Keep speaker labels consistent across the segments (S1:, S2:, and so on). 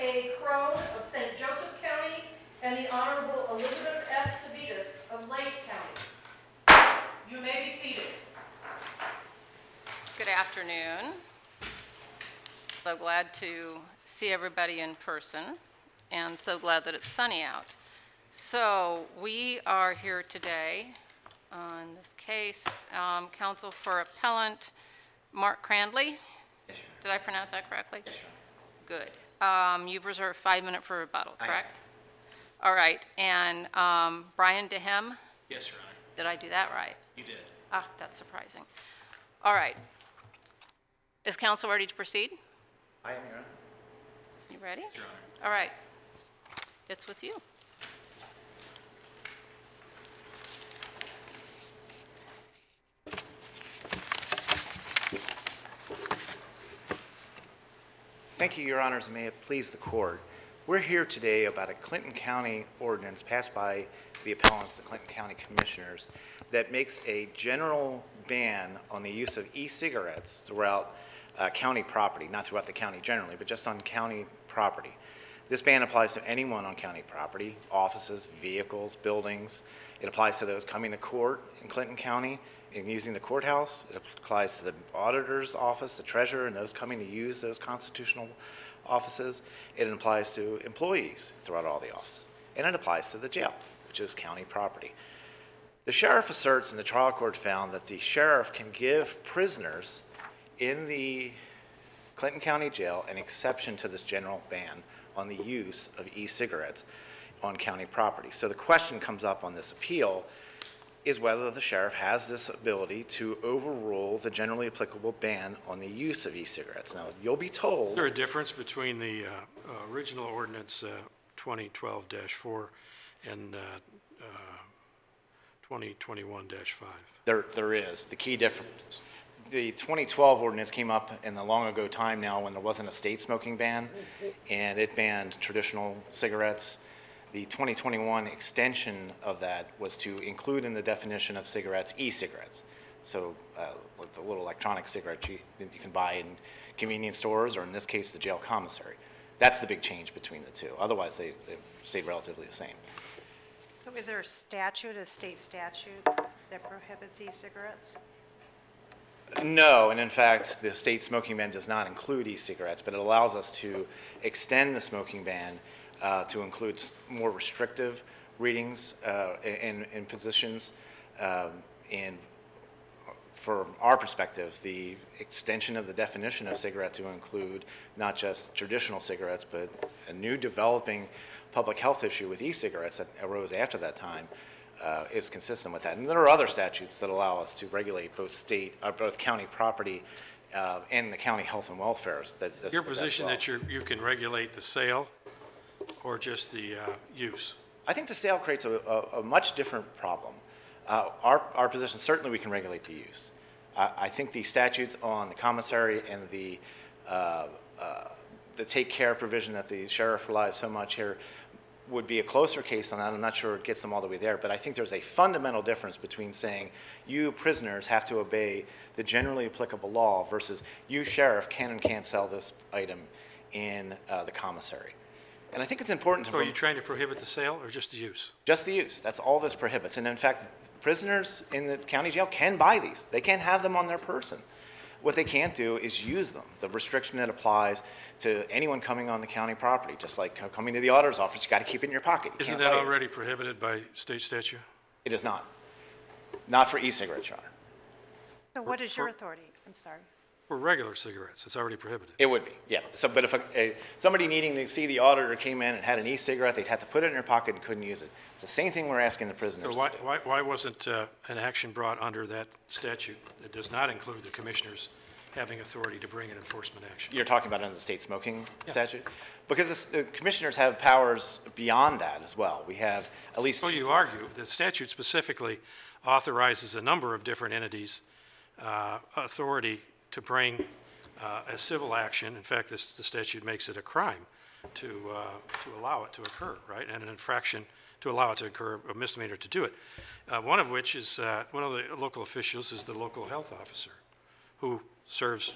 S1: A. Crone of St. Joseph County and the Honorable Elizabeth F. Tavitas of Lake County. You may be seated.
S2: Good afternoon. So glad to see everybody in person, and so glad that it's sunny out. So we are here today on this case, um, counsel for appellant Mark Crandley.
S3: Yes, Your
S2: Did I pronounce that correctly?
S3: Yes, Your
S2: Good. Um, You've reserved five minutes for rebuttal,
S3: I have.
S2: correct? All right, and um, Brian Dehem,
S3: Yes, Your Honor.
S2: did I do that right?
S3: You did.
S2: Ah, that's surprising. All right. Is counsel ready to proceed?
S3: I am, Your Honor.
S2: You ready?
S3: Your Honor.
S2: All right. It's with you.
S3: Thank you, Your Honors, and may it please the Court. We're here today about a Clinton County ordinance passed by the appellants, the Clinton County Commissioners, that makes a general ban on the use of e-cigarettes throughout uh, county property, not throughout the county generally, but just on county property. This ban applies to anyone on county property, offices, vehicles, buildings. It applies to those coming to court in Clinton County and using the courthouse. It applies to the auditor's office, the treasurer, and those coming to use those constitutional offices. It applies to employees throughout all the offices. And it applies to the jail, which is county property. The sheriff asserts, and the trial court found, that the sheriff can give prisoners in the Clinton County Jail an exception to this general ban on the use of e-cigarettes on county property. So the question comes up on this appeal is whether the sheriff has this ability to overrule the generally applicable ban on the use of e-cigarettes. Now, you'll be
S4: Is
S3: told,
S4: there a difference between the uh, uh, original ordinance uh, 2012-4 and uh, uh, 2021-5?
S3: there, there is, the key difference. The 2012 ordinance came up in the long ago time now when there wasn't a state smoking ban, and it banned traditional cigarettes. The 2021 extension of that was to include in the definition of cigarettes e-cigarettes. So, uh, the little electronic cigarettes you, you can buy in convenience stores, or in this case, the jail commissary. That's the big change between the two. Otherwise, they, they stayed relatively the same.
S5: So is there a statute, a state statute that prohibits e-cigarettes?
S3: No, and in fact, the state smoking ban does not include e-cigarettes, but it allows us to extend the smoking ban uh, to include more restrictive readings uh, and, and positions. Um, and from our perspective, the extension of the definition of cigarette to include not just traditional cigarettes, but a new developing public health issue with e-cigarettes that arose after that time uh, is consistent with that. And there are other statutes that allow us to regulate both state, uh, both county property uh, and the county health and welfare. That, that's-
S4: Your position
S3: well.
S4: that you you can regulate the sale or just the uh, use?
S3: I think the sale creates a, a, a much different problem. Uh, our, our position, certainly we can regulate the use. I, I think the statutes on the commissary and the, uh, uh, the take care provision that the sheriff relies so much here would be a closer case on that. I'm not sure it gets them all the way there, but I think there's a fundamental difference between saying you prisoners have to obey the generally applicable law versus you sheriff can and can't sell this item in uh, the commissary. And I think it's important to.
S4: So are you trying to prohibit the sale or just the use?
S3: Just the use. That's all this prohibits. And in fact, prisoners in the county jail can buy these. They can't have them on their person. What they can't do is use them. The restriction that applies to anyone coming on the county property, just like coming to the auditor's office, you got to keep it in your pocket. You
S4: Isn't that
S3: buy it.
S4: already prohibited by state statute?
S3: It is not. Not for e-cigarettes, Your Honor.
S5: So what is your authority? I'm sorry.
S4: For regular cigarettes, it's already prohibited.
S3: It would be, yeah. So, but if a, a, somebody needing to see the auditor came in and had an e-cigarette, they'd have to put it in their pocket and couldn't use it. It's the same thing we're asking the prisoners
S4: So
S3: to
S4: why,
S3: do.
S4: why, why wasn't uh, an action brought under that statute that does not include the commissioners having authority to bring an enforcement action?
S3: You're talking about under the state smoking statute? Because the the commissioners have powers beyond that as well. We have at least,
S4: So you argue, the statute specifically authorizes a number of different entities uh, authority to bring uh, a civil action. In fact, this, the statute makes it a crime to, uh, to allow it to occur, right? And an infraction to allow it to occur, a misdemeanor to do it. Uh, One of which is, uh, one of the local officials is the local health officer, who serves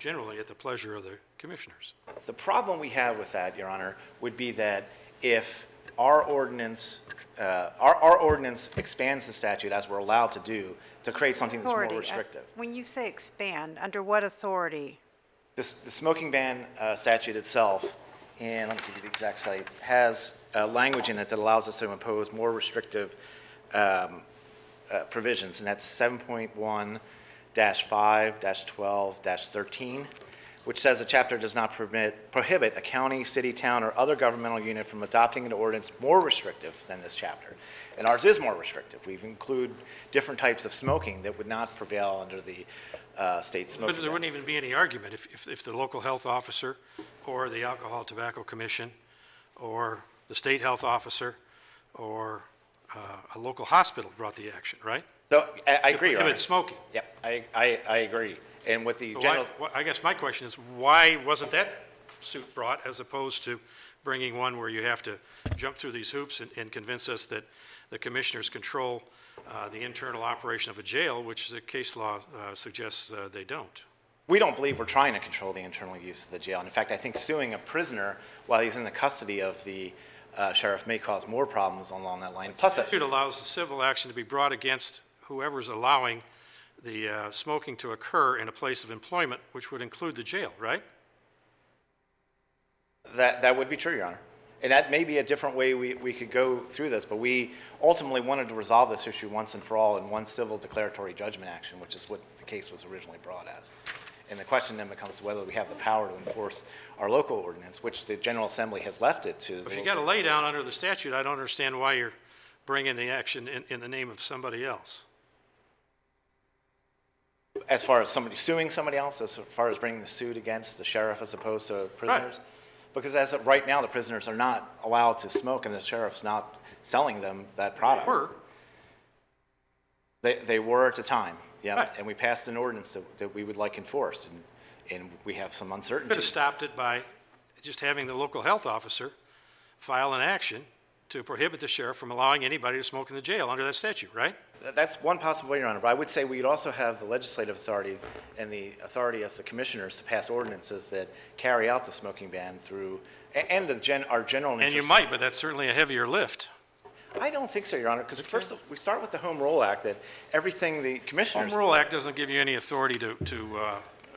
S4: generally at the pleasure of the commissioners.
S3: The problem we have with that, Your Honor, would be that if our ordinance, uh, our, our ordinance expands the statute as we're allowed to do, to create something that's more
S5: uh,
S3: restrictive.
S5: When you say expand, under what authority?
S3: This, the smoking ban uh, statute itself, and let me give you the exact cite, has uh, language in it that allows us to impose more restrictive um, uh, provisions, and that's 7.1-5-12-13, which says the chapter does not permit, prohibit a county, city, town, or other governmental unit from adopting an ordinance more restrictive than this chapter. And ours is more restrictive. We've included different types of smoking that would not prevail under the uh, state smoking
S4: But there wouldn't even be any argument if, if, if the local health officer, or the Alcohol Tobacco Commission, or the state health officer, or uh, a local hospital brought the action, right?
S3: So, I, I agree, Honor.
S4: Smoking.
S3: Yep, I, I, I agree. And with the
S4: why-
S3: general,
S4: why- I guess my question is, why wasn't that suit brought as opposed to bringing one where you have to jump through these hoops and, and convince us that the commissioners control uh, the internal operation of a jail, which the case law uh, suggests uh, they don't?
S3: we don't believe we're trying to control the internal use of the jail. And in fact, I think suing a prisoner while he's in the custody of the uh, sheriff may cause more problems along that line. Plus, uh,
S4: It allows the civil action to be brought against whoever's allowing the uh, smoking to occur in a place of employment, which would include the jail, right?
S3: that, that would be true, Your Honor. And that may be a different way we, we could go through this, but we ultimately wanted to resolve this issue once and for all in one civil declaratory judgment action, which is what the case was originally brought as. And the question then becomes whether we have the power to enforce our local ordinance, which the General Assembly has left it to.
S4: If you got a lay down under the statute, I don't understand why you're bringing the action in, in the name of somebody else.
S3: As far as somebody suing somebody else, as far as bringing the suit against the sheriff as opposed to prisoners? Because as of right now, the prisoners are not allowed to smoke and the sheriff's not selling them that product.
S4: Or,
S3: They, they were at the time, yeah.
S4: Right.
S3: And we passed an ordinance that, that we would like enforced and, and we have some uncertainty.
S4: could have stopped it by just having the local health officer file an action to prohibit the sheriff from allowing anybody to smoke in the jail under that statute, right?
S3: That's one possible way, Your Honor, but I would say we'd also have the legislative authority and the authority as the commissioners to pass ordinances that carry out the smoking ban through, and the gen, our general
S4: And you might, but that's certainly a heavier lift.
S3: I don't think so, Your Honor, because first, we start with the Home Rule Act, that everything the commissioners. Home.
S4: Rule Act doesn't give you any authority to, to uh,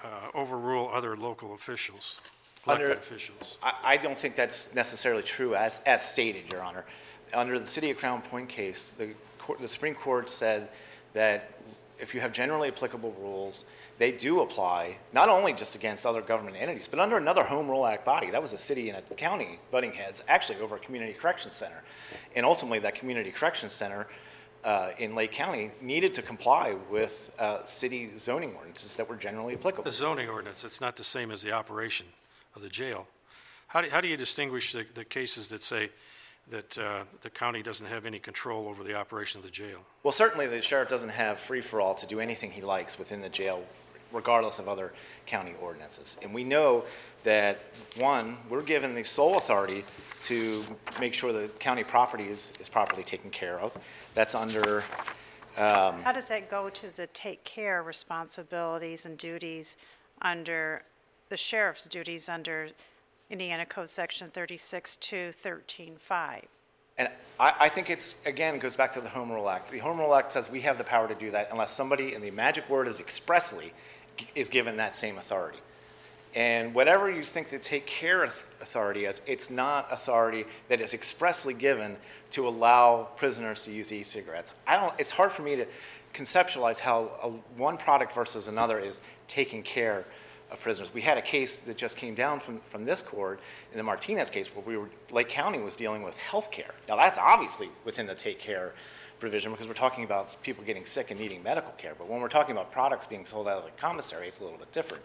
S4: uh, overrule other local officials, elected
S3: Under-
S4: officials.
S3: I, I don't think that's necessarily true as, as stated, Your Honor. Under the City of Crown Point case, the, court- the Supreme Court said that if you have generally applicable rules, they do apply, not only just against other government entities, but under another Home Rule Act body. That was a city and a county butting heads, actually over a community correction center. And ultimately, that community correction center uh, in Lake County needed to comply with uh, city zoning ordinances that were generally applicable.
S4: The zoning ordinance, it's not the same as the operation of the jail. How do, how do you distinguish the, the cases that say that uh, the county doesn't have any control over the operation of the jail?
S3: Well, certainly the sheriff doesn't have free-for-all to do anything he likes within the jail, regardless of other county ordinances. And we know that, one, we're given the sole authority to make sure the county property is, is properly taken care of. That's under,
S5: How does that go to the take care responsibilities and duties under, the sheriff's duties under Indiana Code Section 36-213-5?
S3: and I, I think it's, again, goes back to the Home Rule Act. The Home Rule Act says we have the power to do that unless somebody, and the magic word is expressly, is given that same authority. And whatever you think the take care authority is, it's not authority that is expressly given to allow prisoners to use e-cigarettes. I don't, it's hard for me to conceptualize how a, one product versus another is taking care of prisoners. We had a case that just came down from, from this court in the Martinez case where we were, Lake County was dealing with health care. Now that's obviously within the take care provision because we're talking about people getting sick and needing medical care. But when we're talking about products being sold out of the commissary, it's a little bit different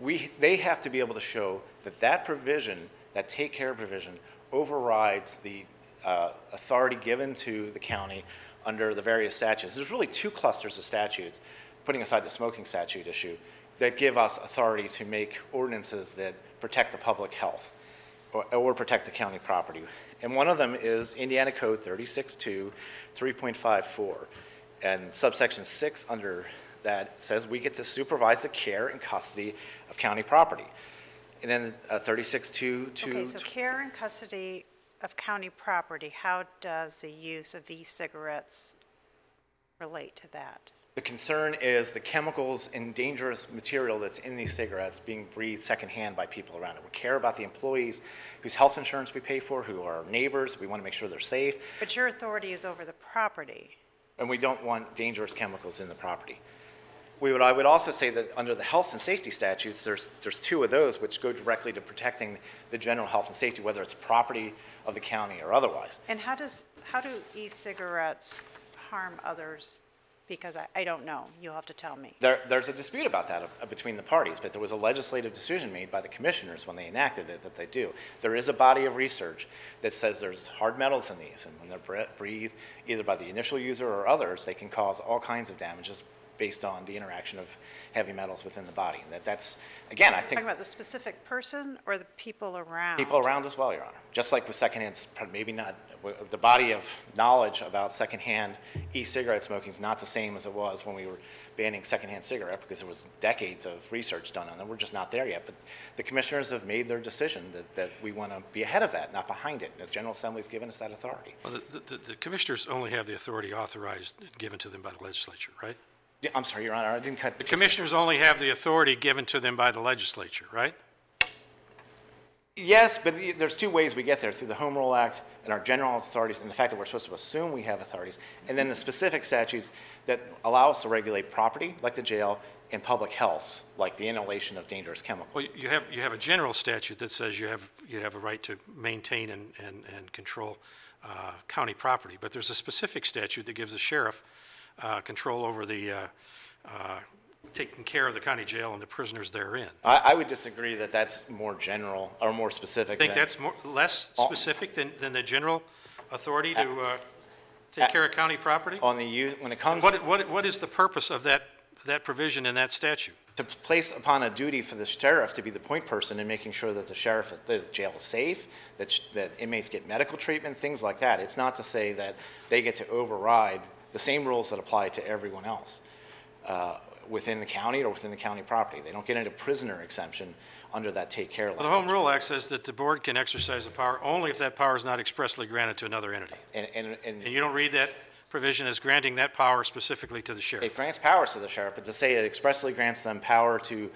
S3: we, they have to be able to show that that provision, that take care provision, overrides the uh, authority given to the county under the various statutes. There's really two clusters of statutes, putting aside the smoking statute issue, that give us authority to make ordinances that protect the public health or, or protect the county property. And one of them is Indiana Code 36.2, 3.54, and subsection 6 under that says we get to supervise the care and custody of county property. And then uh, 36.2 to.
S5: Okay, so care and custody of county property, how does the use of e-cigarettes relate to that?
S3: The concern is the chemicals and dangerous material that's in these cigarettes being breathed secondhand by people around it. We care about the employees whose health insurance we pay for, who are our neighbors. We want to make sure they're safe,
S5: But your authority is over the property.
S3: and we don't want dangerous chemicals in the property. We would, I would also say that under the health and safety statutes, there's, there's two of those which go directly to protecting the general health and safety, whether it's property of the county or otherwise.
S5: And how does, how do e-cigarettes harm others? Because I, I don't know. You'll have to tell me.
S3: There, there's a dispute about that uh, between the parties, but there was a legislative decision made by the commissioners when they enacted it that they do. There is a body of research that says there's hard metals in these, and when they're bre- breathed either by the initial user or others, they can cause all kinds of damages based on the interaction of heavy metals within the body. That, that's, again, I think
S5: Talking about the specific person or the people around?
S3: people around as well, Your Honor. Just like with secondhand, maybe not, the body of knowledge about secondhand e-cigarette smoking is not the same as it was when we were banning secondhand cigarette because there was decades of research done on them. We're just not there yet. But the commissioners have made their decision that, that we want to be ahead of that, not behind it. The General Assembly has given us that authority.
S4: Well, the- the, the commissioners only have the authority authorized given to them by the legislature, right?
S3: Yeah, I'm sorry, Your Honor, I didn't cut.
S4: The commissioners only have the authority given to them by the legislature, right?
S3: Yes, but there's two ways we get there, through the Home Rule Act and our general authorities, and the fact that we're supposed to assume we have authorities, and then the specific statutes that allow us to regulate property, like the jail, and public health, like the inhalation of dangerous chemicals.
S4: Well, you have, you have a general statute that says you have, you have a right to maintain and, and, and control uh, county property, but there's a specific statute that gives the sheriff uh, control over the, uh, uh, taking care of the county jail and the prisoners therein.
S3: I, I would disagree that that's more general, or more specific.
S4: I think
S3: than-
S4: that's more, less specific than, than the general authority to uh, take care of county property?
S3: On the use, when it comes
S4: What, what, what is the purpose of that, that provision in that statute?
S3: to place upon a duty for the sheriff to be the point person in making sure that the sheriff, the jail is safe, that, sh- that inmates get medical treatment, things like that. It's not to say that they get to override the same rules that apply to everyone else uh, within the county or within the county property. They don't get into prisoner exemption under that take care
S4: Well, the. Home Rule Act says that the board can exercise the power only if that power is not expressly granted to another entity.
S3: And, and, and
S4: And you don't read that provision as granting that power specifically to the sheriff.
S3: It grants powers to the sheriff, but to say it expressly grants them power to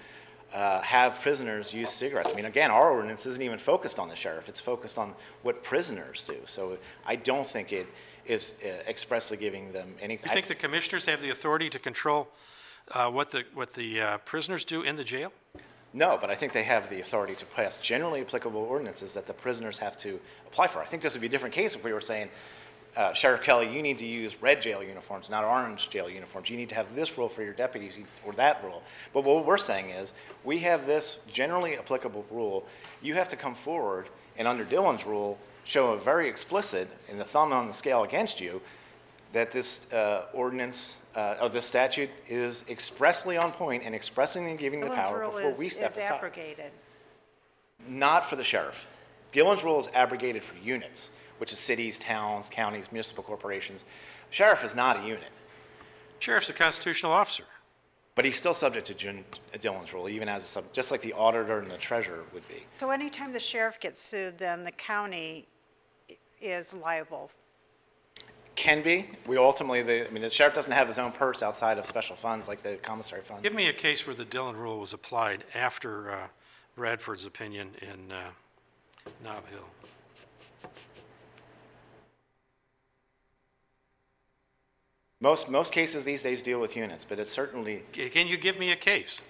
S3: uh, have prisoners use cigarettes. I mean, again, our ordinance isn't even focused on the sheriff. It's focused on what prisoners do. So I don't think it is uh, expressly giving them any.
S4: You think the commissioners have the authority to control uh, what the, what the uh, prisoners do in the jail?
S3: No, but I think they have the authority to pass generally applicable ordinances that the prisoners have to apply for. I think this would be a different case if we were saying, uh, Sheriff Kelly, you need to use red jail uniforms, not orange jail uniforms. You need to have this rule for your deputies or that rule. But what we're saying is, we have this generally applicable rule. You have to come forward and under Dylan's rule, show a very explicit, and the thumb on the scale against you, that this uh, ordinance, uh, or this statute is expressly on point and expressing and giving the
S5: Dillon's
S3: power
S5: rule
S3: before
S5: is,
S3: we step
S5: is
S3: aside.
S5: abrogated.
S3: Not for the sheriff. Dillon's rule is abrogated for units, which is cities, towns, counties, municipal corporations. Sheriff is not a unit,
S4: Sheriff's a constitutional officer.
S3: but he's still subject to Jun- Dillon's rule, even as a sub, just like the auditor and the treasurer would be.
S5: So anytime the sheriff gets sued, then the county i- is liable.
S3: Can be. We ultimately, the, I mean, the sheriff doesn't have his own purse outside of special funds like the commissary fund.
S4: Give me a case where the Dillon rule was applied after uh, Bradford's opinion in uh, Nob Hill.
S3: Most, most cases these days deal with units, but it's certainly
S4: Can you give me a case?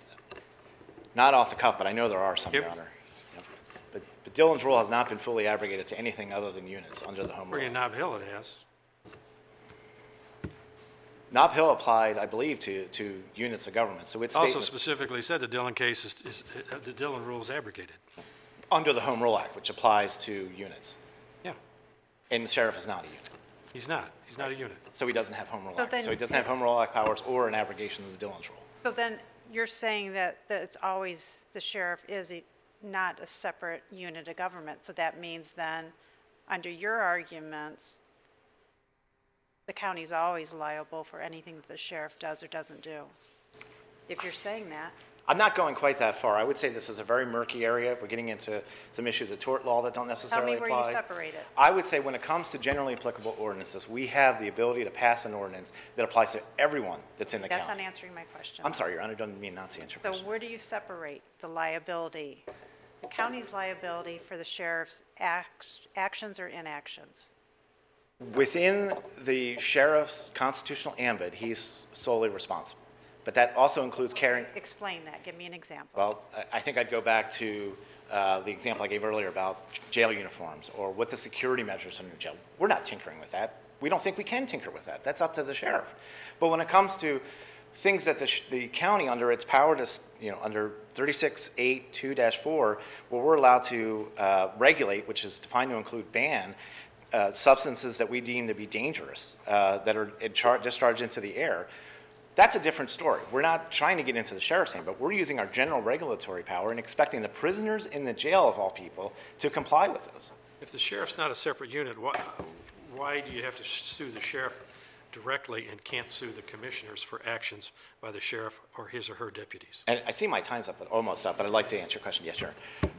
S3: not off the cuff, but I know there are some, Your
S4: Yep.
S3: Honor. Yep. But, but Dillon's rule has not been fully abrogated to anything other than units under the home
S4: Where
S3: rule.
S4: in Nob Hill it has.
S3: Nob Hill applied, I believe, to, to units of government, so it's
S4: Also specifically said the Dillon case is, is, uh, the Dillon rule is abrogated.
S3: under the Home Rule Act, which applies to units.
S4: Yeah,
S3: And the sheriff is not a unit,
S4: he's not. He's not a unit.
S3: so he doesn't have Home Rule
S5: So
S3: Act. So he doesn't have Home Rule Act powers or an abrogation of the Dillon's rule.
S5: So then you're saying that, that it's always, the sheriff is a- not a separate unit of government. So that means then, under your arguments, the county's always liable for anything that the sheriff does or doesn't do. if you're saying that.
S3: I'm not going quite that far. I would say this is a very murky area. We're getting into some issues of tort law that don't
S5: Tell
S3: necessarily
S5: me
S3: apply.
S5: where you separate it.
S3: I would say when it comes to generally applicable ordinances, we have the ability to pass an ordinance that applies to everyone that's in the county.
S5: That's not
S3: county.
S5: answering my question.
S3: I'm sorry, Your Honor, don't mean not to answer your
S5: So
S3: question.
S5: where do you separate the liability, county's liability for the sheriff's act- actions or inactions?
S3: Within the sheriff's constitutional ambit, he's solely responsible. But that also includes carrying,
S5: Explain that, give me an example.
S3: Well, I- I think I'd go back to uh, the example I gave earlier about jail uniforms or what the security measures are in the jail. We're not tinkering with that. We don't think we can tinker with that. That's up to the sheriff. But when it comes to things that the, sh- the county, under its power to, you know, under 3682-4, where we're allowed to uh, regulate, which is defined to include ban, uh, substances that we deem to be dangerous, uh, that are char- discharged into the air, that's a different story. We're not trying to get into the sheriff's hand, but we're using our general regulatory power and expecting the prisoners in the jail, of all people, to comply with those.
S4: If the sheriff's not a separate unit, why, why do you have to sue the sheriff directly and can't sue the commissioners for actions by the sheriff or his or her deputies?
S3: And I see my time's up, but almost up, but I'd like to answer your question. Yes, sure.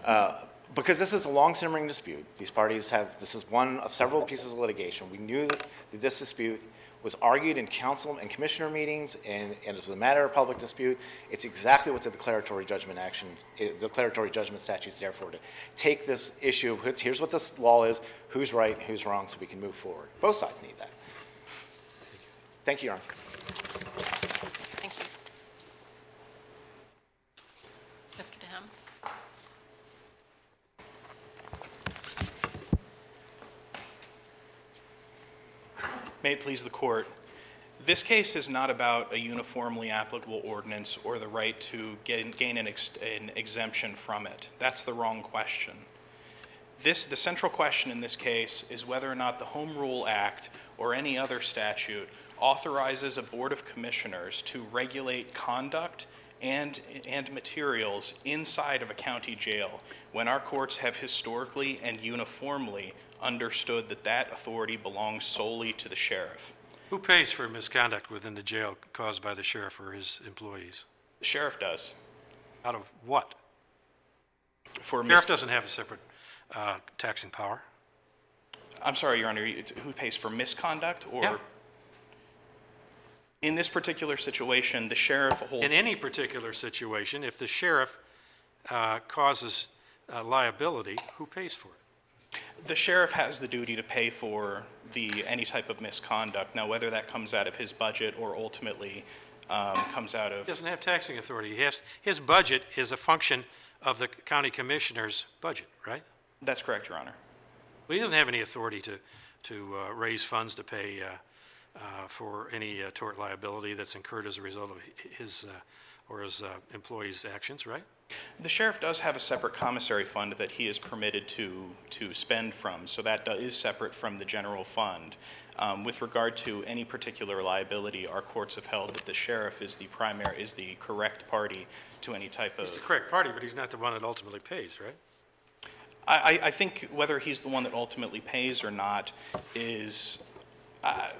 S3: Uh, Because this is a long simmering dispute, these parties have, this is one of several pieces of litigation. We knew that this dispute was argued in council and commissioner meetings, and, and it was a matter of public dispute. It's exactly what the declaratory judgment action, eh, declaratory judgment statute's there for, to take this issue, here's what this law is, who's right, and who's wrong, so we can move forward. Both sides need that. Thank you, Your Honor.
S2: Thank you. Mr. Dehem?
S6: May it please the court. This case is not about a uniformly applicable ordinance or the right to get, gain an, ex, an exemption from it. That's the wrong question. This, the central question in this case is whether or not the Home Rule Act or any other statute authorizes a Board of Commissioners to regulate conduct and, and materials inside of a county jail when our courts have historically and uniformly understood that that authority belongs solely to the sheriff.
S4: Who pays for misconduct within the jail caused by the sheriff or his employees?
S6: The sheriff does.
S4: Out of what?
S6: For mis-
S4: Sheriff doesn't have a separate uh, taxing power.
S6: I'm sorry, Your Honor, who pays for misconduct or?
S4: Yeah.
S6: In this particular situation, the sheriff holds.
S4: In any particular situation, if the sheriff uh, causes uh, liability, who pays for it?
S6: The sheriff has the duty to pay for the, any type of misconduct. Now, whether that comes out of his budget or ultimately um, comes out of,
S4: He doesn't have taxing authority. He has, his budget is a function of the county commissioner's budget, right?
S6: That's correct, Your Honor.
S4: Well, he doesn't have any authority to, to uh, raise funds to pay uh, uh, for any uh, tort liability that's incurred as a result of his uh, or his uh, employees' actions, right?
S6: The sheriff does have a separate commissary fund that he is permitted to, to spend from, so that is separate from the general fund. Um, With regard to any particular liability, our courts have held that the sheriff is the primary, is the correct party to any type of.
S4: He's the correct party, but he's not the one that ultimately pays, right?
S6: I, I- think whether he's the one that ultimately pays or not is, uh,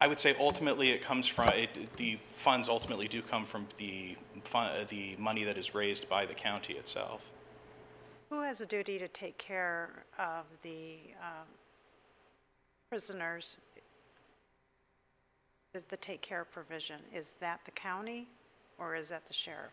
S6: I would say ultimately it comes from, it, the funds ultimately do come from the, the money that is raised by the county itself.
S5: Who has a duty to take care of the um, prisoners? The, the take care provision, is that the county or is that the sheriff?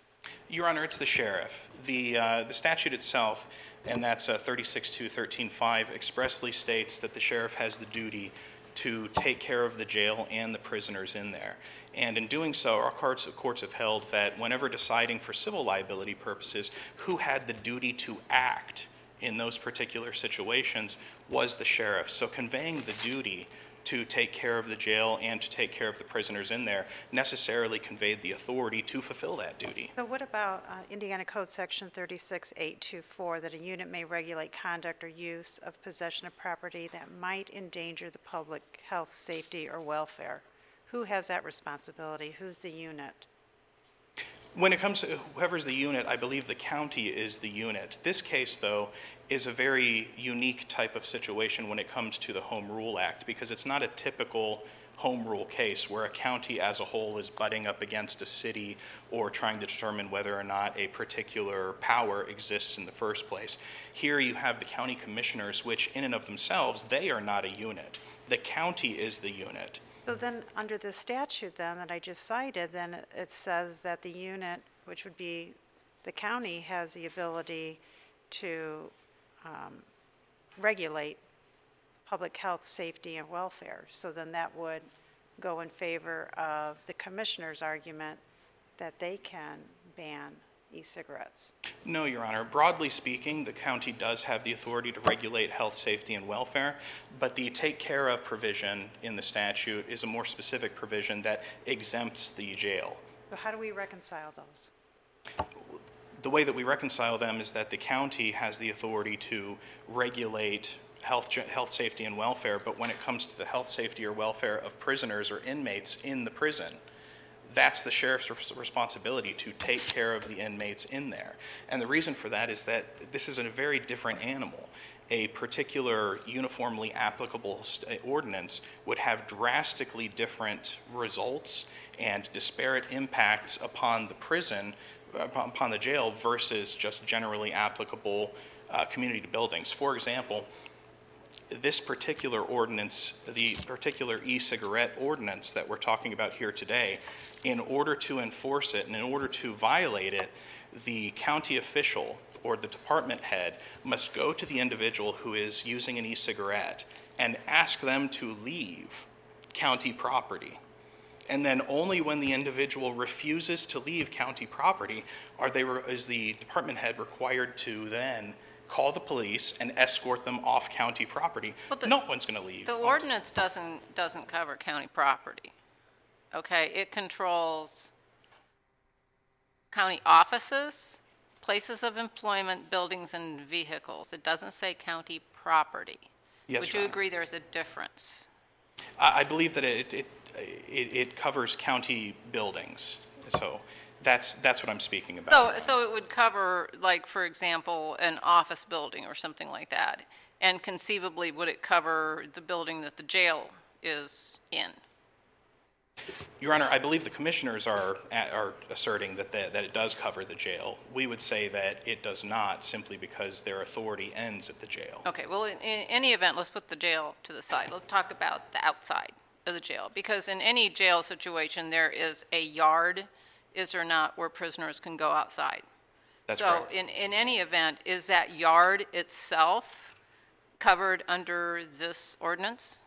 S6: Your Honor, it's the sheriff. The, uh, the statute itself, and that's uh, 36-213-5, expressly states that the sheriff has the duty to take care of the jail and the prisoners in there. And in doing so, our courts, courts have held that whenever deciding for civil liability purposes who had the duty to act in those particular situations was the sheriff. So conveying the duty to take care of the jail and to take care of the prisoners in there necessarily conveyed the authority to fulfill that duty.
S5: So what about uh, Indiana Code Section 36824, that a unit may regulate conduct or use of possession of property that might endanger the public health, safety, or welfare? Who has that responsibility? Who's the unit?
S6: When it comes to whoever's the unit, I believe the county is the unit. This case, though, is a very unique type of situation when it comes to the Home Rule Act because it's not a typical home rule case where a county as a whole is butting up against a city or trying to determine whether or not a particular power exists in the first place. Here you have the county commissioners, which in and of themselves, they are not a unit. The county is the unit.
S5: So then, under the statute then that I just cited, then it- says that the unit, which would be the county, has the ability to um, regulate public health, safety, and welfare. So then that would go in favor of the commissioner's argument that they can ban e-cigarettes.
S6: No, Your Honor. Broadly speaking, the county does have the authority to regulate health, safety, and welfare, but the take care of provision in the statute is a more specific provision that exempts the jail.
S5: So how do we reconcile those?
S6: The way that we reconcile them is that the county has the authority to regulate health, health, safety, and welfare, but when it comes to the health, safety, or welfare of prisoners or inmates in the prison, that's the sheriff's responsibility to take care of the inmates in there. And the reason for that is that this is a very different animal. A particular uniformly applicable ordinance would have drastically different results and disparate impacts upon the prison, upon upon the jail, versus just generally applicable uh, community buildings. For example, this particular ordinance, the particular e-cigarette ordinance that we're talking about here today, in order to enforce it and in order to violate it, the county official or the department head must go to the individual who is using an e-cigarette and ask them to leave county property. And then only when the individual refuses to leave county property are they, is the department head required to then call the police and escort them off county property.
S2: Well, the-
S6: No one's going to leave.
S2: The ordinance doesn't, doesn't cover county property, okay? It controls county offices, places of employment, buildings, and vehicles. It doesn't say county property.
S6: Yes,
S2: Would
S6: Your
S2: you
S6: Honor.
S2: agree there's a difference?
S6: I, I believe that it, it, it, it covers county buildings. So that's, that's what I'm speaking about.
S2: So, so it would cover, like, for example, an office building or something like that? And conceivably, would it cover the building that the jail is in?
S6: Your Honor, I believe the commissioners are, are asserting that, the, that it does cover the jail. We would say that it does not simply because their authority ends at the jail.
S2: Okay, well, in, in any event, let's put the jail to the side. Let's talk about the outside of the jail. Because in any jail situation, there is a yard, is there not, where prisoners can go outside?
S6: That's
S2: So
S6: correct.
S2: in, in any event, is that yard itself covered under this ordinance?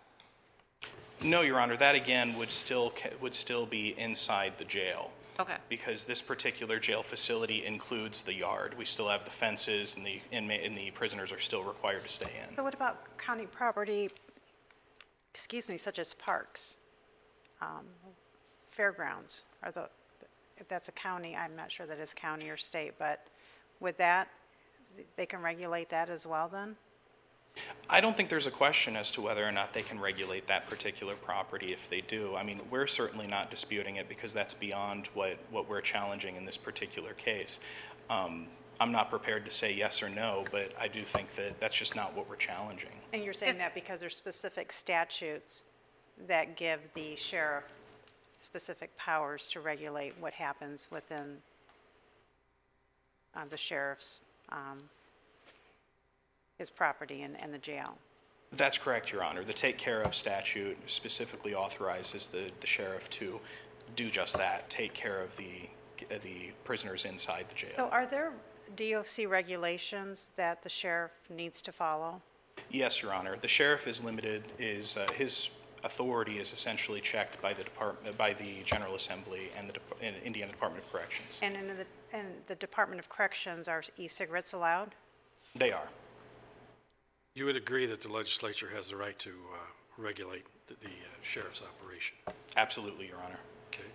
S6: No, Your Honor, that again would still, would still be inside the jail.
S2: Okay.
S6: Because this particular jail facility includes the yard. We still have the fences and the inmate, and the prisoners are still required to stay in.
S5: So what about county property, excuse me, such as parks, um, fairgrounds? Are the, if that's a county, I'm not sure that it's county or state, but with that, they can regulate that as well then?
S6: I don't think there's a question as to whether or not they can regulate that particular property if they do. I mean, we're certainly not disputing it because that's beyond what, what we're challenging in this particular case. Um, I'm not prepared to say yes or no, but I do think that that's just not what we're challenging.
S5: And you're saying
S2: It's-
S5: that because there's specific statutes that give the sheriff specific powers to regulate what happens within uh, the sheriff's, um, his property and, and the jail?
S6: That's correct, Your Honor. The take care of statute specifically authorizes the, the sheriff to do just that, take care of the, the prisoners inside the jail.
S5: So are there DOC regulations that the sheriff needs to follow?
S6: Yes, Your Honor. The sheriff is limited, is, uh, his authority is essentially checked by the Department, by the General Assembly and the Dep- and Indiana Department of Corrections.
S5: And in the, in the Department of Corrections, are e-cigarettes allowed?
S6: They are.
S4: You would agree that the legislature has the right to uh, regulate the the, uh, sheriff's operation?
S6: Absolutely, Your Honor.
S4: Okay.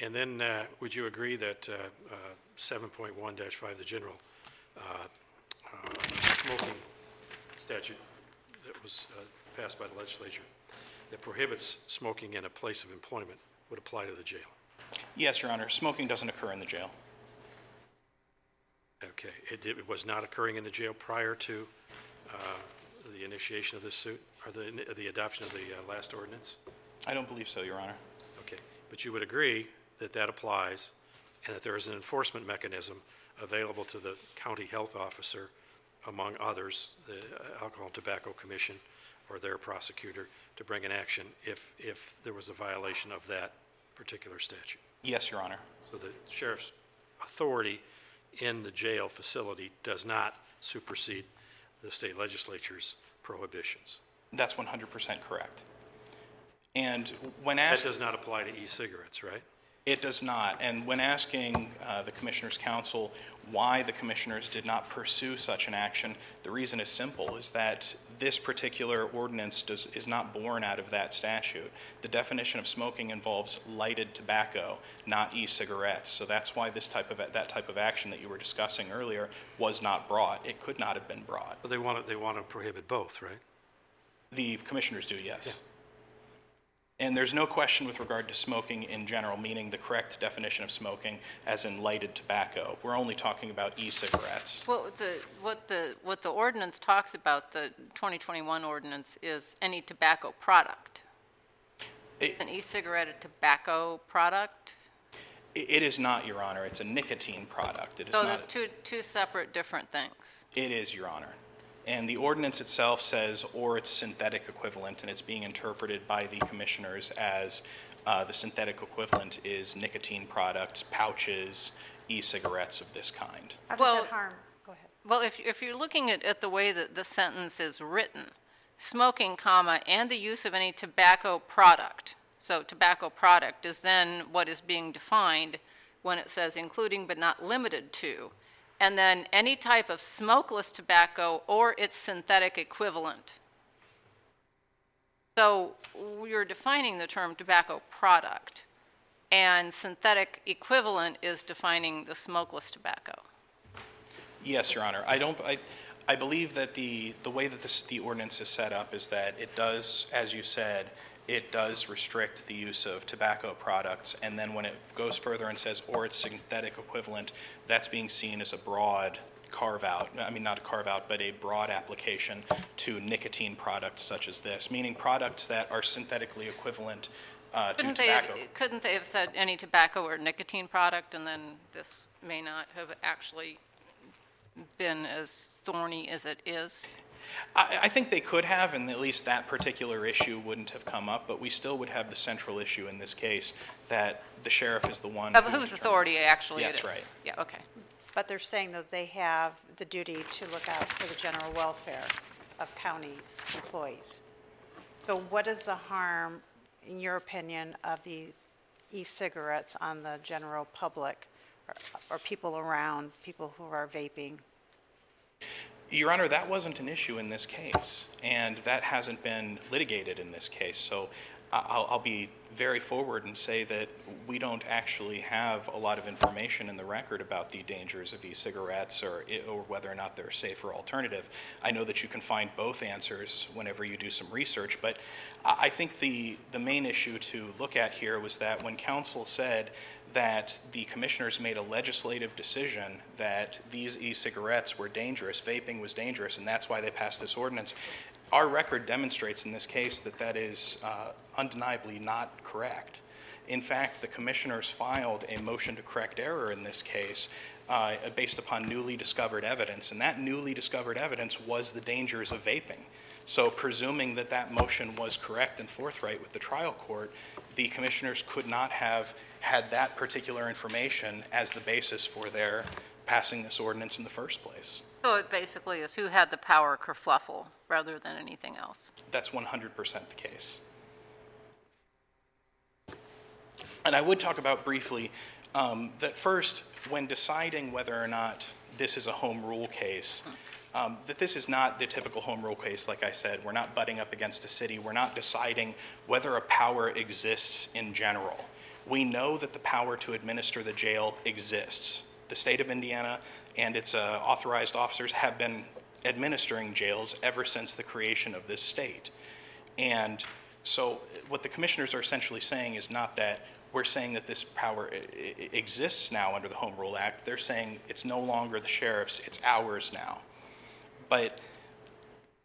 S4: And then, uh, would you agree that uh, uh, 7.1-5, the general uh, uh, smoking statute that was uh, passed by the legislature, that prohibits smoking in a place of employment would apply to the jail?
S6: Yes, Your Honor, smoking doesn't occur in the jail.
S4: Okay, it, it was not occurring in the jail prior to uh, the initiation of this suit, or the, the adoption of the uh, last ordinance?
S6: I don't believe so, Your Honor.
S4: Okay, but you would agree that that applies, and that there is an enforcement mechanism available to the county health officer, among others, the Alcohol and Tobacco Commission, or their prosecutor, to bring an action if, if there was a violation of that particular statute?
S6: Yes, Your Honor.
S4: So the sheriff's authority in the jail facility does not supersede the state legislature's prohibitions.
S6: That's 100% correct. And when asked.
S4: That does not apply to e-cigarettes, right?
S6: It does not. And when asking uh, the Commissioner's Council why the Commissioners did not pursue such an action, the reason is simple, is that this particular ordinance does, is not born out of that statute. The definition of smoking involves lighted tobacco, not e-cigarettes. So that's why this type of, that type of action that you were discussing earlier was not brought. It could not have been brought.
S4: But they want to, they want to prohibit both, right?
S6: The commissioners do, yes. And there's no question with regard to smoking in general, meaning the correct definition of smoking as in lighted tobacco. We're only talking about e-cigarettes.
S2: Well, the, what the, what the ordinance talks about, the 2021 ordinance, is any tobacco product.
S6: It-
S2: An e-cigarette a tobacco product?
S6: It is not, Your Honor. It's a nicotine product. It is
S2: So
S6: not.
S2: there's two, two separate different things.
S6: It is, Your Honor. And the ordinance itself says, or its synthetic equivalent, and it's being interpreted by the commissioners as uh, the synthetic equivalent is nicotine products, pouches, e-cigarettes of this kind.
S5: How does
S2: Well-
S5: that harm? Go ahead.
S2: Well, if, if you're looking at, at the way that the sentence is written, smoking, comma, and the use of any tobacco product, so tobacco product is then what is being defined when it says including but not limited to, and then any type of smokeless tobacco or its synthetic equivalent. So we're defining the term tobacco product, and synthetic equivalent is defining the smokeless tobacco.
S6: Yes, Your Honor. I don't, I, I believe that the, the way that this, the ordinance is set up is that it does, as you said, it does restrict the use of tobacco products, and then when it goes further and says, or its synthetic equivalent, that's being seen as a broad carve-out, I mean, not a carve-out, but a broad application to nicotine products such as this, meaning products that are synthetically equivalent uh, to
S2: Couldn't they,
S6: tobacco.
S2: couldn't they have said any tobacco or nicotine product, and then this may not have actually been as thorny as it is?
S6: I, I think they could have, and at least that particular issue wouldn't have come up, but we still would have the central issue in this case that the sheriff is the one.
S2: Of
S6: who
S2: whose
S6: determines-
S2: authority actually it
S6: Yes,
S2: is?
S6: right.
S2: Yeah, okay.
S5: But they're saying that they have the duty to look out for the general welfare of county employees. So what is the harm, in your opinion, of these e-cigarettes on the general public or- or people around, people who are vaping?
S6: Your Honor, that wasn't an issue in this case, and that hasn't been litigated in this case. So I'll, I'll be very forward and say that we don't actually have a lot of information in the record about the dangers of e-cigarettes or, or whether or not they're a safer alternative. I know that you can find both answers whenever you do some research, but I think the, the main issue to look at here was that when council said that the commissioners made a legislative decision that these e-cigarettes were dangerous, vaping was dangerous, and that's why they passed this ordinance. Our record demonstrates in this case that that is uh, undeniably not correct. In fact, the commissioners filed a motion to correct error in this case uh, based upon newly discovered evidence, and that newly discovered evidence was the dangers of vaping. So, presuming that that motion was correct and forthright with the trial court, the commissioners could not have had that particular information as the basis for their passing this ordinance in the first place.
S2: So it basically is who had the power kerfluffle rather than anything else.
S6: That's 100% the case. And I would talk about briefly um, that first, when deciding whether or not this is a home rule case, um, that this is not the typical home rule case, like I said. We're not butting up against a city. We're not deciding whether a power exists in general. We know that the power to administer the jail exists. The state of Indiana and its uh, authorized officers have been administering jails ever since the creation of this state. And So what the commissioners are essentially saying is not that we're saying that this power exists now under the Home Rule Act. They're saying it's no longer the sheriff's, it's ours now. But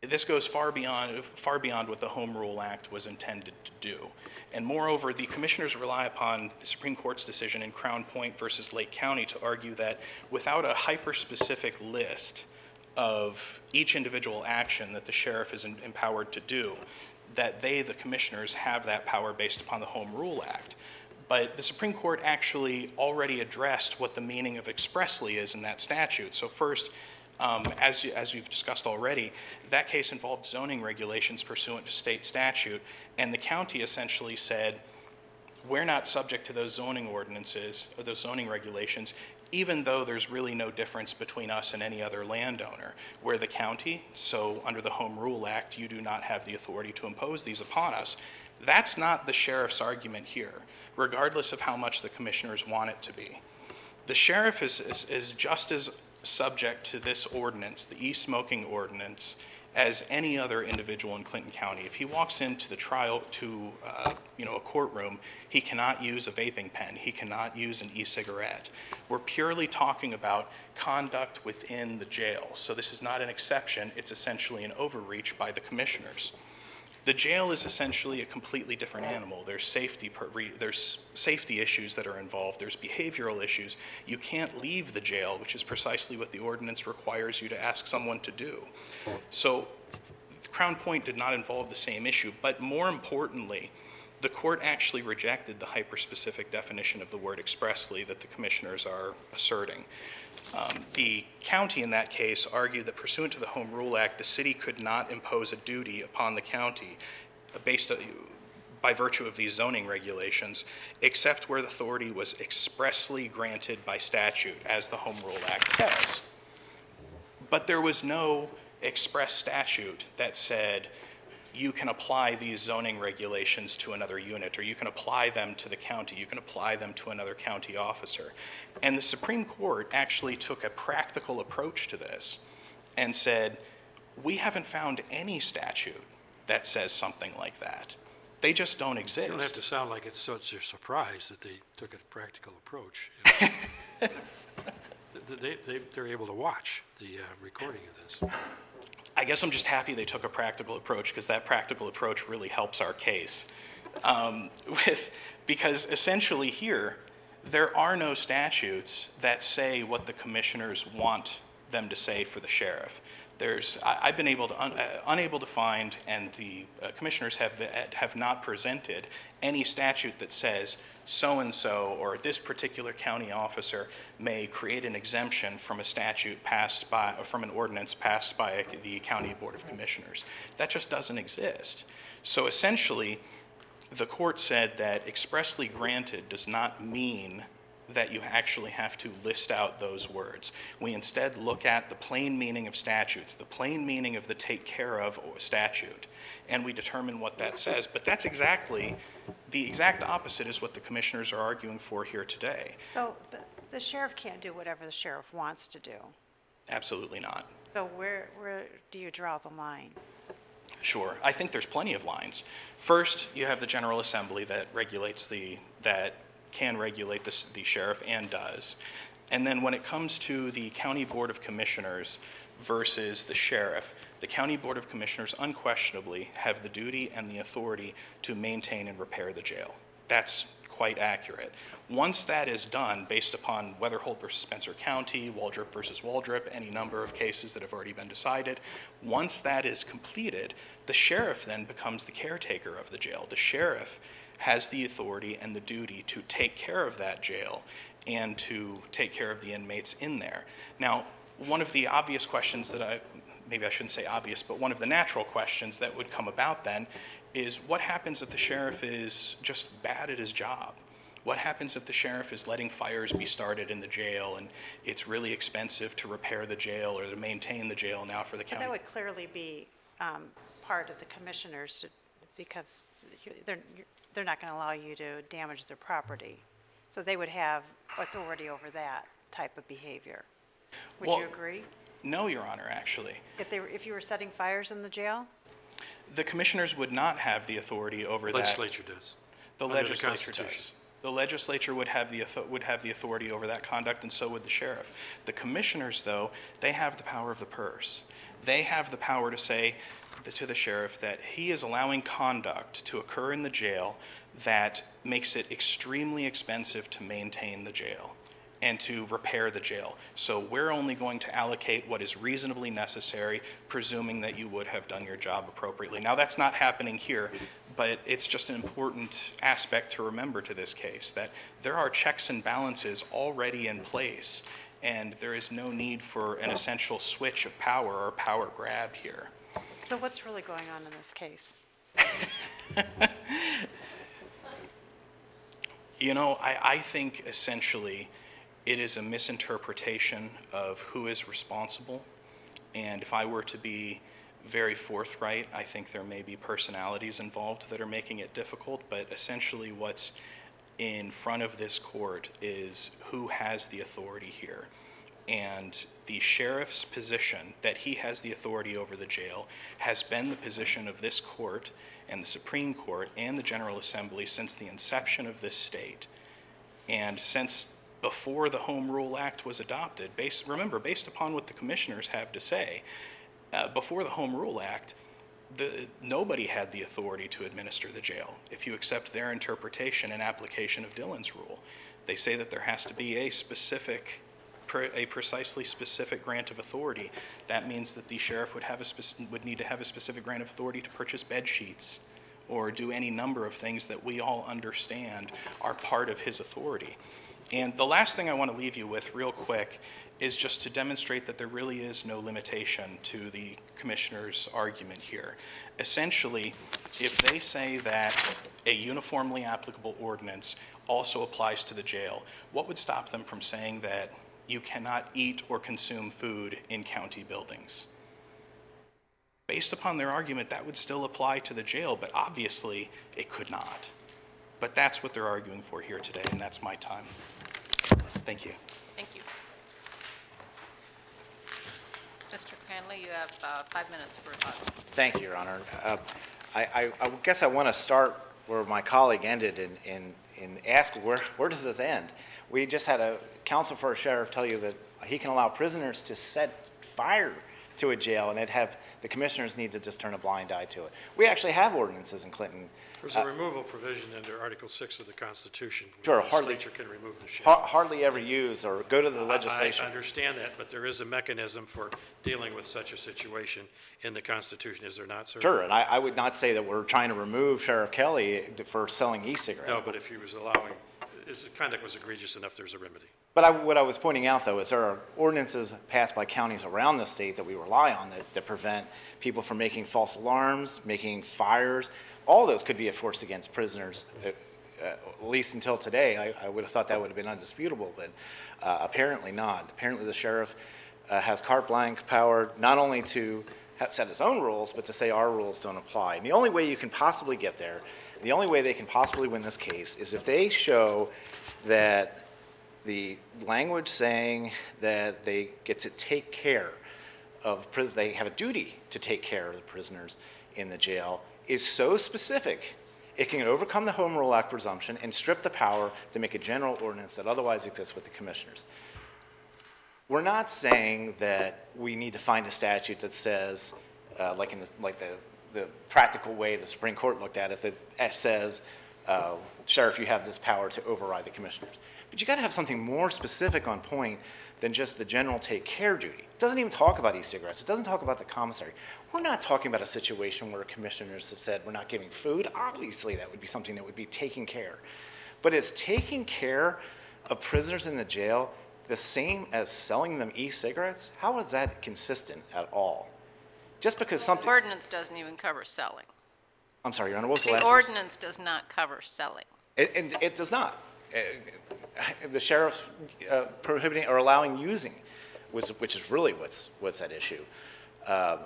S6: this goes far beyond, far beyond what the Home Rule Act was intended to do. And moreover, the commissioners rely upon the Supreme Court's decision in Crown Point versus Lake County to argue that without a hyper-specific list of each individual action that the sheriff is empowered to do, that they, the commissioners, have that power based upon the Home Rule Act. But the Supreme Court actually already addressed what the meaning of expressly is in that statute. So first, um, as, you- as you've discussed already, that case involved zoning regulations pursuant to state statute, and the county essentially said, we're not subject to those zoning ordinances or those zoning regulations, even though there's really no difference between us and any other landowner. We're the county, so under the Home Rule Act, you do not have the authority to impose these upon us. That's not the sheriff's argument here, regardless of how much the commissioners want it to be. The sheriff is, is, is just as subject to this ordinance, the e-smoking ordinance, as any other individual in Clinton County. If he walks into the trial, to, uh, you know, a courtroom, he cannot use a vaping pen, he cannot use an e-cigarette. We're purely talking about conduct within the jail. So this is not an exception, it's essentially an overreach by the commissioners. The jail is essentially a completely different animal. There's safety, per- re- there's safety issues that are involved. There's behavioral issues. You can't leave the jail, which is precisely what the ordinance requires you to ask someone to do. So Crown Point did not involve the same issue, but more importantly, the court actually rejected the hyperspecific definition of the word expressly that the commissioners are asserting. Um, The county in that case argued that pursuant to the Home Rule Act, the city could not impose a duty upon the county uh, based uh, by virtue of these zoning regulations, except where the authority was expressly granted by statute, as the Home Rule Act says. But there was no express statute that said you can apply these zoning regulations to another unit, or you can apply them to the county, you can apply them to another county officer. And the Supreme Court actually took a practical approach to this and said, we haven't found any statute that says something like that. They just don't exist.
S4: You don't have to sound like it's such a surprise that they took a practical approach. They, they, they're able to watch the uh, recording of this.
S6: I guess I'm just happy they took a practical approach because that practical approach really helps our case. Um, with, because essentially here, there are no statutes that say what the commissioners want them to say for the sheriff. There's, I, I've been able to un, uh, unable to find, and the uh, commissioners have have not presented any statute that says so and so or this particular county officer may create an exemption from a statute passed by or from an ordinance passed by the county board of commissioners. That just doesn't exist. So essentially, the court said that expressly granted does not mean that you actually have to list out those words. We instead look at the plain meaning of statutes, the plain meaning of the take care of statute, and we determine what that says. But that's exactly, the exact opposite is what the commissioners are arguing for here today.
S5: So the- the sheriff can't do whatever the sheriff wants to do.
S6: Absolutely not.
S5: So where, where do you draw the line?
S6: Sure. I think there's plenty of lines. First, you have the General Assembly that regulates the, that can regulate the, the sheriff and does. And then when it comes to the County Board of Commissioners versus the sheriff, the County Board of Commissioners unquestionably have the duty and the authority to maintain and repair the jail. That's quite accurate. Once that is done, based upon Weatherholt versus Spencer County, Waldrop versus Waldrop, any number of cases that have already been decided, once that is completed, the sheriff then becomes the caretaker of the jail. The sheriff has the authority and the duty to take care of that jail and to take care of the inmates in there. Now, one of the obvious questions that I, maybe I shouldn't say obvious, but one of the natural questions that would come about then is what happens if the sheriff is just bad at his job? What happens if the sheriff is letting fires be started in the jail and it's really expensive to repair the jail or to maintain the jail now for the
S5: But
S6: county?
S5: that would clearly be um, part of the commissioners, because they're, they're not going to allow you to damage their property. So they would have authority over that type of behavior. Would
S6: Well-
S5: you agree?
S6: No, Your Honor, actually.
S5: If they, were if you were setting fires in the jail?
S6: The commissioners would not have the authority over that.
S4: Legislature does.
S6: The
S4: under the
S6: legislature does.
S4: Constitution.
S6: The legislature would have the, author- would have the authority over that conduct, and so would the sheriff. The commissioners, though, they have the power of the purse. They have the power to say th- to the sheriff that he is allowing conduct to occur in the jail that makes it extremely expensive to maintain the jail and to repair the jail. So we're only going to allocate what is reasonably necessary, presuming that you would have done your job appropriately. Now, that's not happening here, but it's just an important aspect to remember to this case that there are checks and balances already in place, and there is no need for an essential switch of power or power grab here.
S5: So what's really going on in this case?
S6: You know, I, I think essentially it is a misinterpretation of who is responsible. And if I were to be very forthright, I think there may be personalities involved that are making it difficult. But essentially, what's in front of this court is who has the authority here. And the sheriff's position that he has the authority over the jail has been the position of this court and the Supreme Court and the General Assembly since the inception of this state. And since before the Home Rule Act was adopted, based, remember, based upon what the commissioners have to say, uh, before the Home Rule Act, the, nobody had the authority to administer the jail if you accept their interpretation and application of Dillon's rule. They say that there has to be a specific, pre- a precisely specific grant of authority. That means that the sheriff would have a would need to have a specific grant of authority to purchase bed sheets or do any number of things that we all understand are part of his authority. And the last thing I want to leave you with, real quick, is just to demonstrate that there really is no limitation to the commissioner's argument here. Essentially, if they say that a uniformly applicable ordinance also applies to the jail, what would stop them from saying that you cannot eat or consume food in county buildings? Based upon their argument, that would still apply to the jail, but obviously it could not. But that's what they're arguing for here today, and that's my time. Thank you.
S2: Thank you. Mr. Cranley, you have uh, five minutes for rebuttal.
S3: Thank you, Your Honor. Uh, I, I, I guess I want to start where my colleague ended in, and, and ask where, where does this end? We just had a counsel for a sheriff tell you that he can allow prisoners to set fire to a jail and it have, the commissioners need to just turn a blind eye to it. We actually have ordinances in Clinton.
S4: There's a uh, removal provision under Article 6 of the Constitution. where
S3: Sure,
S4: The
S3: hardly-
S4: legislature can remove the sheriff.
S3: har- Hardly ever use or go to the legislation.
S4: I understand that, but there is a mechanism for dealing with such a situation in the Constitution, is there not, sir?
S3: Sure, and I, I would not say that we're trying to remove Sheriff Kelly for selling e-cigarettes.
S4: No, but if he was allowing, his conduct was egregious enough, there's a remedy.
S3: But I, what I was pointing out, though, is there are ordinances passed by counties around the state that we rely on that, that prevent people from making false alarms, making fires. All those could be enforced against prisoners, uh, uh, at least until today. I, I would have thought that would have been undisputable, but uh, apparently not. Apparently, the sheriff uh, has carte blanche power not only to set his own rules, but to say our rules don't apply. And the only way you can possibly get there, the only way they can possibly win this case, is if they show that the language saying that they get to take care of pris- they have a duty to take care of the prisoners in the jail is so specific it can overcome the home rule act presumption and strip the power to make a general ordinance that otherwise exists with the commissioners. We're not saying that we need to find a statute that says, uh, like in the, like the, the practical way the Supreme Court looked at it, that says, uh, sheriff, you have this power to override the commissioners. But you got to have something more specific on point than just the general take care duty. It doesn't even talk about e-cigarettes. It doesn't talk about the commissary. We're not talking about a situation where commissioners have said we're not giving food. Obviously, that would be something that would be taking care. But is taking care of prisoners in the jail the same as selling them e-cigarettes? How is that consistent at all? Just because
S2: The
S3: something,
S2: ordinance doesn't even cover selling.
S3: I'm sorry, Your Honor, what was the
S2: The
S3: last? words?
S2: ordinance does not cover selling.
S3: It, it, it does not. Uh, The sheriff's uh, prohibiting or allowing using, which, which is really what's, what's at issue. Um,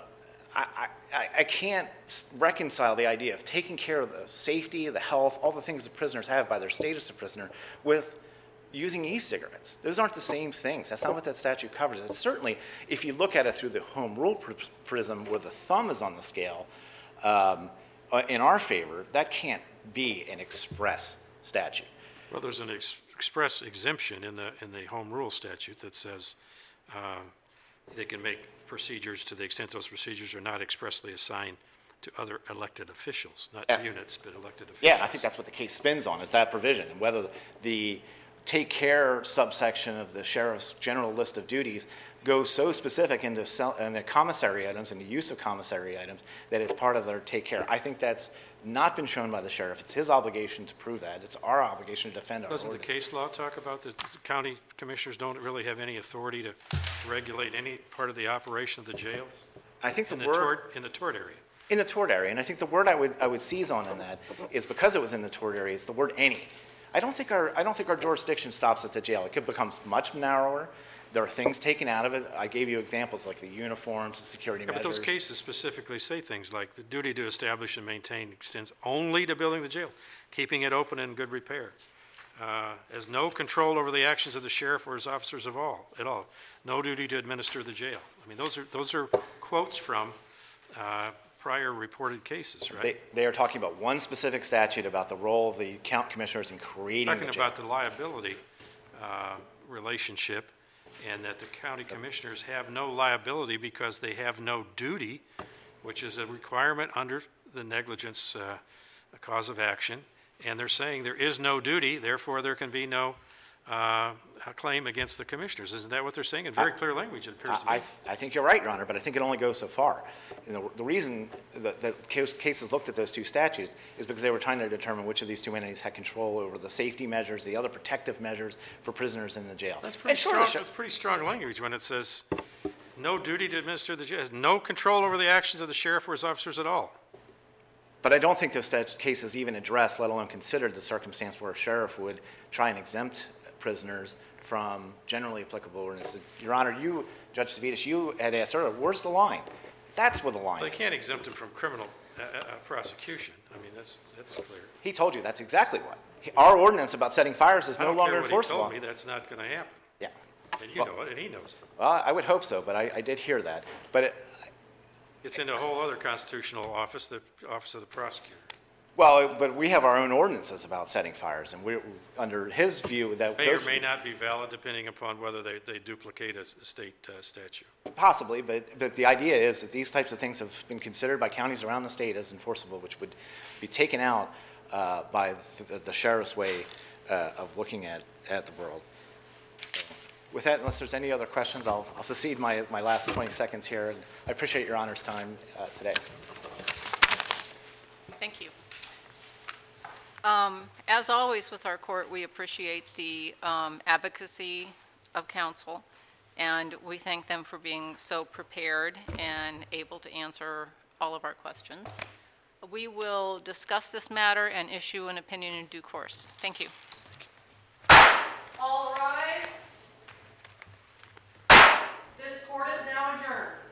S3: I, I, I- I can't reconcile the idea of taking care of the safety, the health, all the things the prisoners have by their status of prisoner with using e-cigarettes. Those aren't the same things. That's not what that statute covers. It's certainly, if you look at it through the home rule pr- prism where the thumb is on the scale, um, uh, in our favor, that can't be an express statute.
S4: Well, there's an ex- express exemption in the, in the home rule statute that says uh, they can make procedures to the extent those procedures are not expressly assigned to other elected officials, not
S3: Yeah.
S4: units, but elected officials.
S3: Yeah, I think that's what the case spins on, is that provision, and whether the take care subsection of the sheriff's general list of duties goes so specific into sel- in the commissary items and the use of commissary items that it's part of their take care. I think that's not been shown by the sheriff. It's his obligation to prove that. It's our obligation to defend our
S4: Doesn't the case law talk about that the county commissioners don't really have any authority to regulate any part of the operation of the jails?
S3: I think the
S4: In the
S3: word.
S4: tort, in the tort area?
S3: In the tort area, and I think the word I would, I would seize on in that is because it was in the tort area, it's the word any. I don't think our, I don't think our jurisdiction stops at the jail. It could become much narrower. There are things taken out of it. I gave you examples like the uniforms, the security
S4: Yeah,
S3: measures.
S4: But those cases specifically say things like the duty to establish and maintain extends only to building the jail, keeping it open and in good repair. Uh, Has no control over the actions of the sheriff or his officers of all, at all. No duty to administer the jail. I mean, those are, those are quotes from uh, prior reported cases,
S3: They,
S4: right?
S3: they are talking about one specific statute about the role of the count commissioners in creating the
S4: Talking
S3: jail.
S4: about the liability uh, relationship, and that the county commissioners have no liability because they have no duty, which is a requirement under the negligence uh, cause of action. And they're saying there is no duty, therefore there can be no uh, claim against the commissioners. Isn't that what they're saying? In very clear language, it appears to
S3: I,
S4: me.
S3: I think you're right, Your Honor, but I think it only goes so far. You know, the reason that, that case- cases looked at those two statutes is because they were trying to determine which of these two entities had control over the safety measures, the other protective measures for prisoners in the jail.
S4: That's pretty
S3: sure,
S4: strong,
S3: sher-
S4: that's pretty strong language when it says, no duty to administer the jail, has no control over the actions of the sheriff or his officers at all.
S3: But I don't think those cases even address, let alone considered, the circumstance where a sheriff would try and exempt prisoners from generally applicable ordinances. Your Honor, you, Judge Tavitas, you had asked earlier, where's the line? That's where the line
S4: They
S3: is.
S4: can't exempt him from criminal uh, uh, uh, prosecution. I mean, that's, that's clear.
S3: He told you that's exactly what. He- Our ordinance about setting fires is
S4: I
S3: no
S4: don't
S3: longer
S4: care what he
S3: enforceable.
S4: told me, that's not going to happen.
S3: Yeah.
S4: And you know it, and he knows it.
S3: Well, I would hope so, but I, I did hear that. But, it,
S4: It's in a whole other constitutional office, the Office of the Prosecutor.
S3: Well, but we have our own ordinances about setting fires, and we're, under his view, that
S4: May or
S3: those-
S4: may not be valid depending upon whether they, they duplicate a s- a state uh, statute.
S3: Possibly, but, but the idea is that these types of things have been considered by counties around the state as enforceable, which would be taken out uh, by the, the sheriff's way uh, of looking at, at the world. With that, unless there's any other questions, I'll, I'll secede my, my last 20 seconds here, and I appreciate your honor's time uh, today.
S2: Um, as always with our court, we appreciate the um, advocacy of counsel, and we thank them for being so prepared and able to answer all of our questions. We will discuss this matter and issue an opinion in due course. Thank you. All rise. This court is now adjourned.